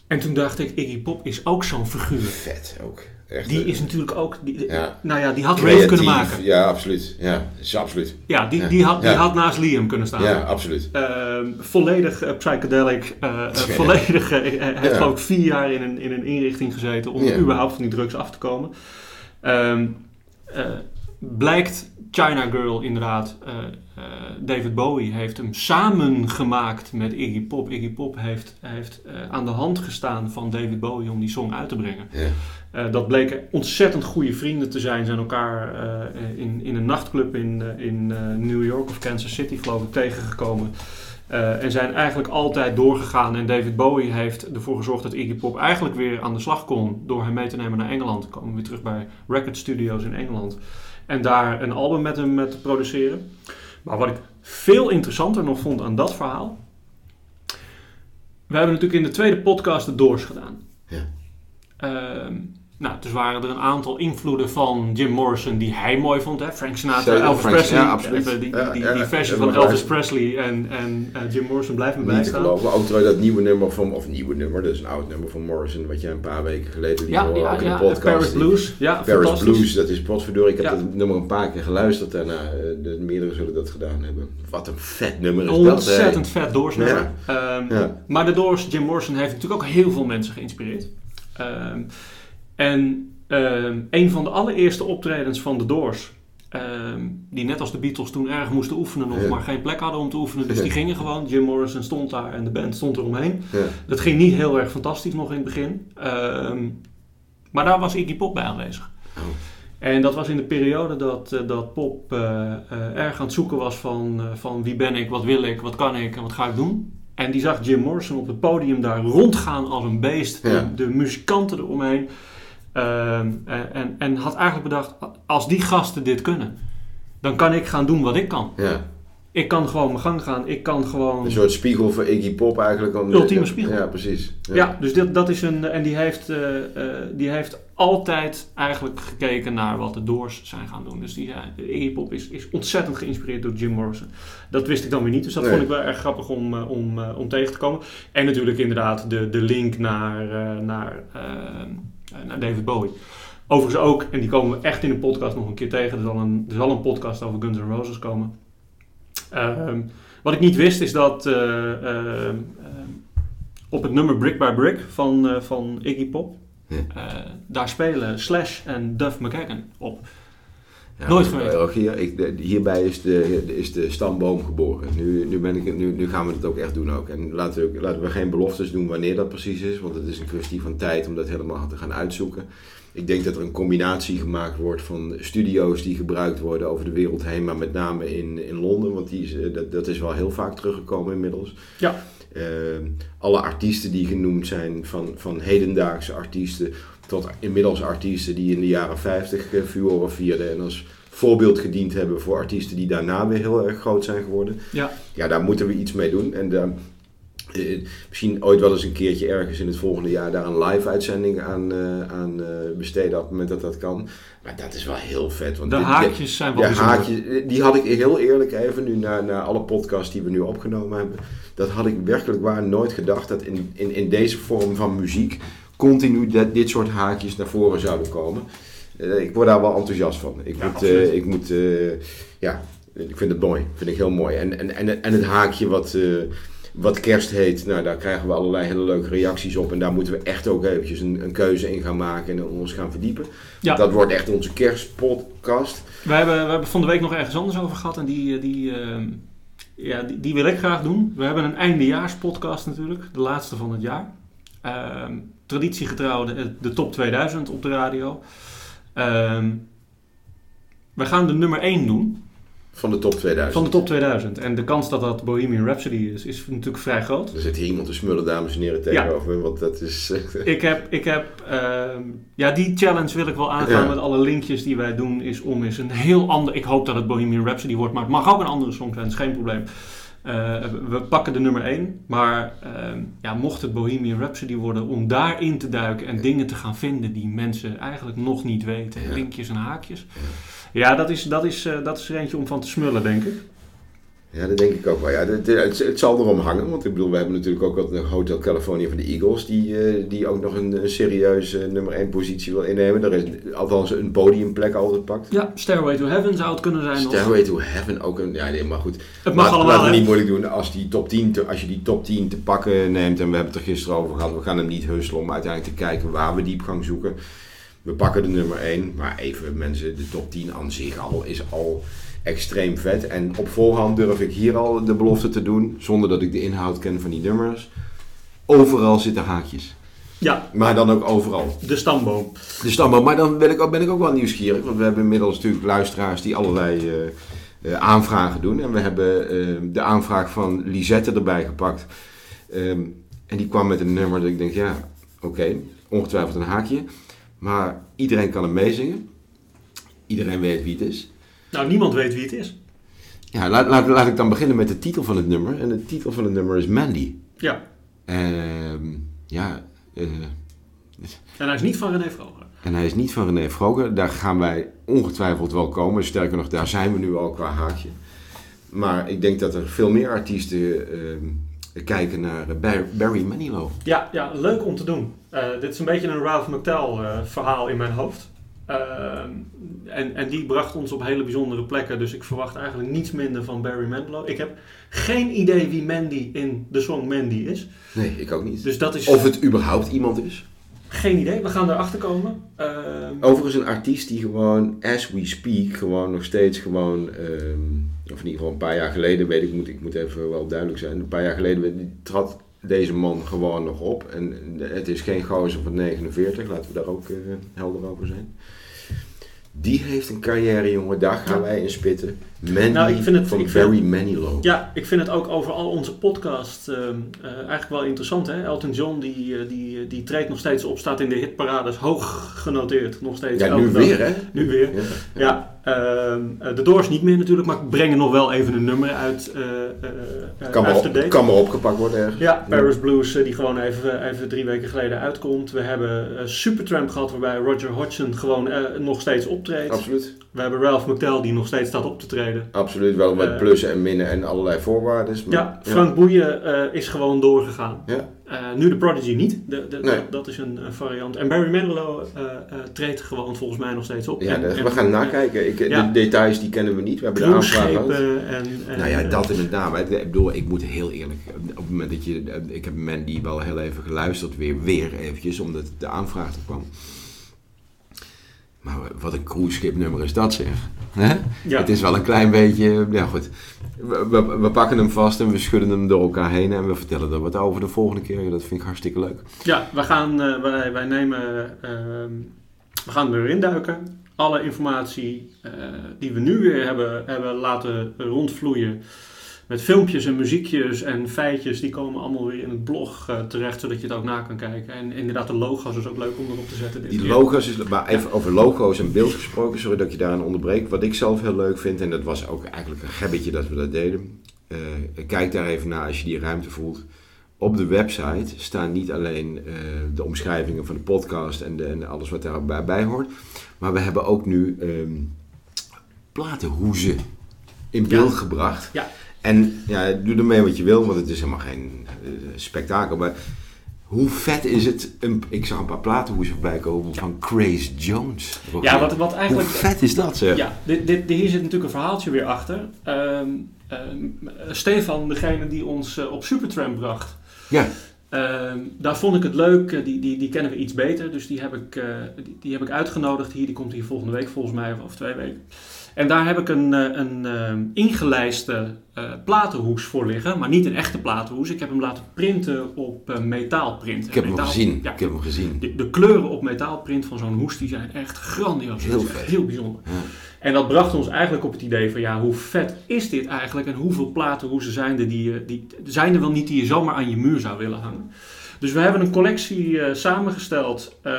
en toen dacht ik, Iggy Pop is ook zo'n figuur. Vet ook. Echt, Die eh, is natuurlijk ook, die, ja. nou ja, die had Rave kunnen maken. Ja, absoluut. Ja, is absoluut. Ja, die, Ja. die, had, die Ja. had naast Liam kunnen staan. Ja, absoluut. Ehm, volledig eh, psychedelic. eh, eh, volledig, eh, hij heeft geloof ik vier jaar in een, in een inrichting gezeten om überhaupt van die drugs af te komen. Ehm, eh, blijkt China Girl inderdaad, eh, eh, David Bowie heeft hem samengemaakt met Iggy Pop. Iggy Pop heeft, heeft eh, aan de hand gestaan van David Bowie om die song uit te brengen. Ja. Dat bleken ontzettend goede vrienden te zijn. Zijn elkaar in, in een nachtclub in, in New York of Kansas City, geloof ik, tegengekomen. En zijn eigenlijk altijd doorgegaan. En David Bowie heeft ervoor gezorgd dat Iggy Pop eigenlijk weer aan de slag kon. Door hem mee te nemen naar Engeland. Komen we weer terug bij Record Studios in Engeland. En daar een album met hem te produceren. Maar wat ik veel interessanter nog vond aan dat verhaal. We hebben natuurlijk in de tweede podcast de Doors gedaan. Ja. Ehm, nou, dus waren er een aantal invloeden van Jim Morrison die hij mooi vond. Hè? Frank Sinatra, Zeker, Elvis Frank- Presley. ja, absoluut. Even Die, die, ja, die versie van Elvis. Presley en, en eh, Jim Morrison blijven me Niet te bijstaan. Ook terwijl dat nieuwe nummer van, of nieuwe nummer, dat is een oud nummer van Morrison, wat jij een paar weken geleden liet Ja, horen, ja, ook in ja. de podcast. Paris Blues. Ja, Paris. Blues, dat is potverdorie. Ik heb dat nummer een paar keer geluisterd daarna. eh, De meerdere zullen dat gedaan hebben. Wat een vet nummer is dat. hè. Ontzettend vet Doors nummer. Ehm. Maar de Doors, Jim Morrison heeft natuurlijk ook heel veel mensen geïnspireerd. Ehm, en ehm, een van de allereerste optredens van de Doors, ehm, die net als de Beatles toen erg moesten oefenen nog, Ja. maar geen plek hadden om te oefenen, dus Ja. die gingen gewoon. Jim Morrison stond daar en de band stond eromheen. Ja. Dat ging niet heel erg fantastisch nog in het begin. Ehm, maar daar was Iggy Pop bij aanwezig. Oh. En dat was in de periode dat, eh, dat Pop eh, eh, erg aan het zoeken was van, van wie ben ik, wat wil ik, wat kan ik en wat ga ik doen. En die zag Jim Morrison op het podium daar rondgaan als een beest. Ja. De, de muzikanten eromheen. Ehm, en, en, had eigenlijk bedacht, als die gasten dit kunnen, dan kan ik gaan doen wat ik kan. Ja. Ik kan gewoon mijn gang gaan. Ik kan gewoon... Een soort spiegel voor Iggy Pop eigenlijk. Om, Ultieme spiegel. Ja, precies. Ja, dus dit, dat is een. En die heeft, eh, eh, die heeft altijd eigenlijk gekeken naar wat de Doors zijn gaan doen. Dus die, Iggy Pop is, is ontzettend geïnspireerd door Jim Morrison. Dat wist ik dan weer niet, dus dat Nee. vond ik wel erg grappig om, eh, om, om tegen te komen. En natuurlijk inderdaad de, de link naar, naar, eh, eh, naar David Bowie. Overigens ook, en die komen we echt in de podcast nog een keer tegen. Er zal een, er zal een podcast over Guns N' Roses komen. Ehm, wat ik niet wist is dat eh, ehm, ehm, op het nummer Brick by Brick van, eh, van Iggy Pop, Ja. eh, daar spelen Slash en Duff McKagan op. Ja, Nooit geweten. Ik, hierbij is de, is de stamboom geboren. Nu, nu, ben ik, nu, nu gaan we het ook echt doen ook. En laten we, laten we geen beloftes doen wanneer dat precies is. Want het is een kwestie van tijd om dat helemaal te gaan uitzoeken. Ik denk dat er een combinatie gemaakt wordt van studio's die gebruikt worden over de wereld heen. Maar met name in, in Londen. Want die is, eh, dat, dat is wel heel vaak teruggekomen inmiddels. Ja. Eh, alle artiesten die genoemd zijn, van, van hedendaagse artiesten tot inmiddels artiesten die in de jaren 50 uh, furoren vierden en als voorbeeld gediend hebben voor artiesten die daarna weer heel erg groot zijn geworden. Ja. Ja, daar moeten we iets mee doen. En daar, eh, misschien ooit wel eens een keertje ergens in het volgende jaar daar een live uitzending aan, eh, aan eh, besteden op het moment dat dat kan. Maar dat is wel heel vet. Want De dit- haakjes zijn wel de haakjes, die had ik heel eerlijk even nu naar, naar alle podcasts die we nu opgenomen hebben. Dat had ik werkelijk waar nooit gedacht dat in, in, in deze vorm van muziek continu dat, dit soort haakjes naar voren zouden komen. Eh, ik word daar wel enthousiast van. Ik Ja, moet, eh, ik moet, eh, ja, ik vind het mooi. Vind ik heel mooi. En, en, en, en het haakje wat, wat kerst heet, nou daar krijgen we allerlei hele leuke reacties op. En daar moeten we echt ook eventjes een, een keuze in gaan maken en ons gaan verdiepen. Ja. Dat wordt echt onze kerstpodcast. We hebben, we hebben van de week nog ergens anders over gehad en die, die, ja, die, die wil ik graag doen. We hebben een eindejaarspodcast natuurlijk, de laatste van het jaar. Ehm, traditiegetrouw de, de top 2000 op de radio. Ehm, we gaan de nummer 1 doen. Van de top 2000. van de top 2000. En de kans dat dat Bohemian Rhapsody is, is natuurlijk vrij groot. Er zit hier iemand te smullen, dames en heren, tegenover me. Want dat is... eh, Ik heb, ik heb ehm, ja, die challenge wil ik wel aangaan Ja. met alle linkjes die wij doen, is om eens een heel ander, ik hoop dat het Bohemian Rhapsody wordt, maar het mag ook een andere song zijn, is geen probleem. Eh, we pakken de nummer 1, maar ehm, ja, mocht het Bohemian Rhapsody worden, om daarin te duiken en dingen te gaan vinden die mensen eigenlijk nog niet weten, Ja. linkjes en haakjes. Ja, dat is, dat, is, eh, dat is er eentje om van te smullen, denk ik. Ja, dat denk ik ook wel. Ja, het, het, het zal erom hangen, want ik bedoel, we hebben natuurlijk ook wat Hotel California van de Eagles, die, eh, die ook nog een, een serieuze nummer 1 positie wil innemen. Er is althans een podiumplek altijd pakt. Ja, Stairway to Heaven zou het kunnen zijn. Stairway to Heaven ook een, ja nee, maar goed. Het mag allemaal. Laten we niet moeilijk doen. Als, die top 10 te, als je die top 10 te pakken neemt, en we hebben het er gisteren over gehad, we gaan hem niet husselen om uiteindelijk te kijken waar we diepgang zoeken. We pakken de nummer 1, maar even mensen, de top 10 aan zich al is al extreem vet. En op voorhand durf ik hier al de belofte te doen, zonder dat ik de inhoud ken van die nummers. Overal zitten haakjes. Ja, Maar dan ook overal. de stamboom. De stamboom. Maar dan ben ik, ook, ben ik ook wel nieuwsgierig. Want we hebben inmiddels natuurlijk luisteraars die allerlei eh, eh, aanvragen doen. En we hebben eh, de aanvraag van Lisette erbij gepakt. Ehm, en die kwam met een nummer dat ik denk, ja, oké, ongetwijfeld een haakje. Maar iedereen kan hem meezingen. Iedereen weet wie het is. Nou, niemand weet wie het is. Ja, laat, laat, laat ik dan beginnen met de titel van het nummer. En de titel van het nummer is Mandy. Ja, Ehm, ja, eh, en hij is niet van René Vroger. En hij is niet van René Vroger. Daar gaan wij ongetwijfeld wel komen. Sterker nog, daar zijn we nu al qua haakje. Maar ik denk dat er veel meer artiesten ehm, kijken naar eh, Bar- Barry Manilow. Ja, ja, leuk om te doen. Eh, dit is een beetje een Ralph McTell verhaal in mijn hoofd. Ehm, en, en die bracht ons op hele bijzondere plekken. Dus ik verwacht eigenlijk niets minder van Barry Manilow. Ik heb geen idee wie Mandy in de song Mandy is. Nee, ik ook niet. Dus dat is Of het überhaupt iemand is. geen idee. We gaan erachter komen. Ehm, Overigens een artiest die gewoon, as we speak, gewoon nog steeds gewoon... ehm, of in ieder geval een paar jaar geleden, weet ik, moet, ik moet even wel duidelijk zijn. Een paar jaar geleden trad deze man gewoon nog op. En het is geen gozer van 49, laten we daar ook eh, helder over zijn. Die heeft een carrière, jongen. Daar gaan wij in spitten. Mandy Nou, ik vind het- van ik vind- Barry Manilow. Ja, ik vind het ook over al onze podcast ehm, eh, eigenlijk wel interessant. Hè? Elton John die, eh, die, die treedt nog steeds op, staat in de hitparades, hoog genoteerd nog steeds. Ja, nu dag. weer, hè? Nu weer. Ja. Ja, ehm, eh, de Doors niet meer natuurlijk, maar brengen nog wel even een nummer uit Kan, maar op, kan maar opgepakt worden ergens. Ja, Paris Blues eh, die gewoon even, even drie weken geleden uitkomt. We hebben eh, Supertramp gehad waarbij Roger Hodgson gewoon eh, nog steeds optreedt. Absoluut. We hebben Ralph McTell die nog steeds staat op te treden. Absoluut. Wel met Eh, plussen en minnen en allerlei voorwaarden. Maar- Ja, Frank Boeien eh, is gewoon doorgegaan. Ja. Eh, nu de Prodigy niet. De, de, Nee. dat, dat is een, een variant. En Barry Manilow eh, eh, treedt gewoon volgens mij nog steeds op. Ja, En- dat- en- we gaan nakijken. Ik, Ja. De details die kennen we niet. We hebben de aanvraag gehad. Cruiseschepen en, en... Nou ja, dat inderdaad. Maar Ik bedoel, ik moet heel eerlijk... Op het moment dat je... Ik heb Mandy wel heel even geluisterd. Weer, weer eventjes. Omdat de aanvraag er kwam. Maar wat een cruiseschip nummer is dat zeg. Ja. Het is wel een klein beetje... Ja goed. We, we, we pakken hem vast en we schudden hem door elkaar heen. En we vertellen er wat over de volgende keer. Dat vind ik hartstikke leuk. Ja, we gaan, eh, wij, wij nemen, ehm, we gaan erin duiken. Alle informatie eh, die we nu weer hebben, hebben laten rondvloeien. Met filmpjes en muziekjes en feitjes, die komen allemaal weer in het blog eh, terecht, zodat je het ook na kan kijken. En inderdaad, de logo's is ook leuk om erop te zetten. dit Die keer. logo's, is, maar even over logo's en beeld gesproken, sorry dat ik je daaraan onderbreek. Wat ik zelf heel leuk vind, en dat was ook eigenlijk een gebbetje dat we dat deden. Eh, kijk daar even naar als je die ruimte voelt. Op de website staan niet alleen eh, de omschrijvingen van de podcast en, de, en alles wat daarbij bij hoort. Maar we hebben ook nu ehm platenhoezen in beeld Ja. gebracht. Ja. En ja, doe ermee wat je wil, want het is helemaal geen eh, spektakel. Maar hoe vet is het? Een, ik zag een paar platenhoezen voorbij komen van Grace Jones. Ja, wat, wat eigenlijk... Hoe vet is dat zeg? Ja, dit, dit, hier zit natuurlijk een verhaaltje weer achter. Ehm, ehm, Stefan, degene die ons eh, op Supertramp bracht, Ja. Ehm, daar vond ik het leuk, eh, die, die, die kennen we iets beter, dus die heb, ik, die, die heb ik uitgenodigd hier. Die komt hier volgende week volgens mij, of, of twee weken. En daar heb ik een, eh, een ehm, ingelijste eh, platenhoes voor liggen, maar niet een echte platenhoes. Ik heb hem laten printen op eh, metaalprint. Ik heb hem gezien. Ja, Ik heb hem gezien. de, de kleuren op metaalprint van zo'n hoes die zijn echt grandioos. Heel vet. Heel bijzonder. Ja. En dat bracht ons eigenlijk op het idee van ja, hoe vet is dit eigenlijk en hoeveel platenhoezen zijn er die, die zijn er wel niet die je zomaar aan je muur zou willen hangen. Dus we hebben een collectie eh, samengesteld ehm,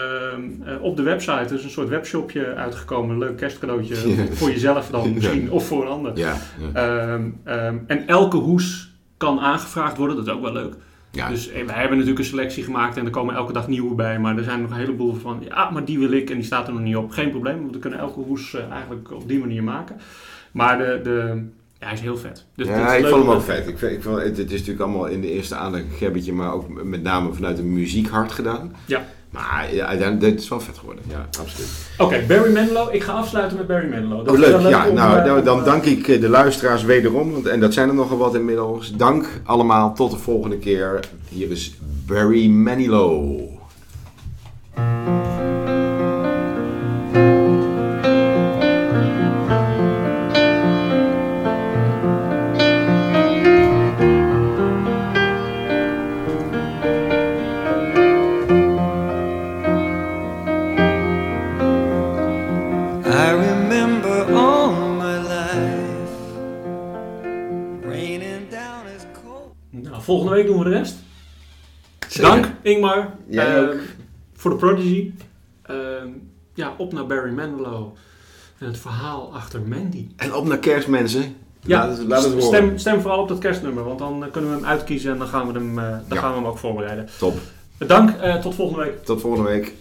eh, op de website. Er is een soort webshopje uitgekomen, een leuk kerstcadeautje Ja. voor jezelf dan misschien of voor een ander. Ja. Ehm, ehm, en elke hoes kan aangevraagd worden, dat is ook wel leuk. ja. Dus eh, wij hebben natuurlijk een selectie gemaakt en er komen elke dag nieuwe bij. Maar er zijn nog een heleboel van, ja, maar die wil ik en die staat er nog niet op. Geen probleem, want we kunnen elke hoes eigenlijk op die manier maken. Maar de, de, ja, hij is heel vet. Dus het ja, is ik leuk vond hem ook vet. Ik, vind- ik vond, het, het is natuurlijk allemaal in de eerste aandacht een gebbetje, maar ook met name vanuit een muziekhart gedaan. Ja. Maar ja, uiteindelijk, dit is wel vet geworden. Ja, absoluut. Oké, Barry Manilow. Ik ga afsluiten met Barry Manilow. Oh, is leuk. wel Ja, om, nou, eh, dan, dan om, dank ik eh, de luisteraars wederom. Want, en dat zijn er nogal wat inmiddels. Dank allemaal. Tot de volgende keer. Hier is Barry Manilow. Dank, Ingmar. Jij eh, ook. Voor de Prodigy. Eh, ja, op naar Barry Manilow. En het verhaal achter Mandy. En op naar kerstmensen. Ja, laat het, laat het horen. stem, stem vooral op dat kerstnummer, want dan eh, kunnen we hem uitkiezen en dan gaan we hem, eh, dan Ja. gaan we hem ook voorbereiden. Top. Dank, eh, tot volgende week. Tot volgende week.